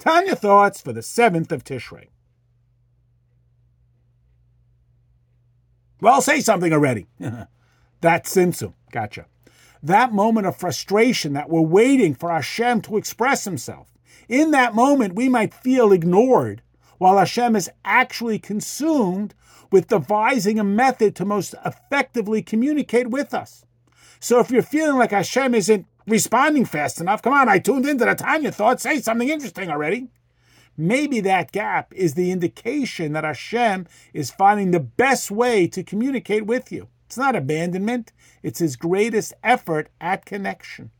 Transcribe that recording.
Tanya thoughts for the 7th of Tishrei. Well, say something already. That's Tzimtzum. Gotcha. That moment of frustration that we're waiting for Hashem to express himself. In that moment, we might feel ignored, while Hashem is actually consumed with devising a method to most effectively communicate with us. So if you're feeling like Hashem isn't responding fast enough, come on, I tuned into the Tanya thought, say something interesting already. Maybe that gap is the indication that Hashem is finding the best way to communicate with you. It's not abandonment, it's his greatest effort at connection.